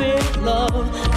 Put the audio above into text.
perfect love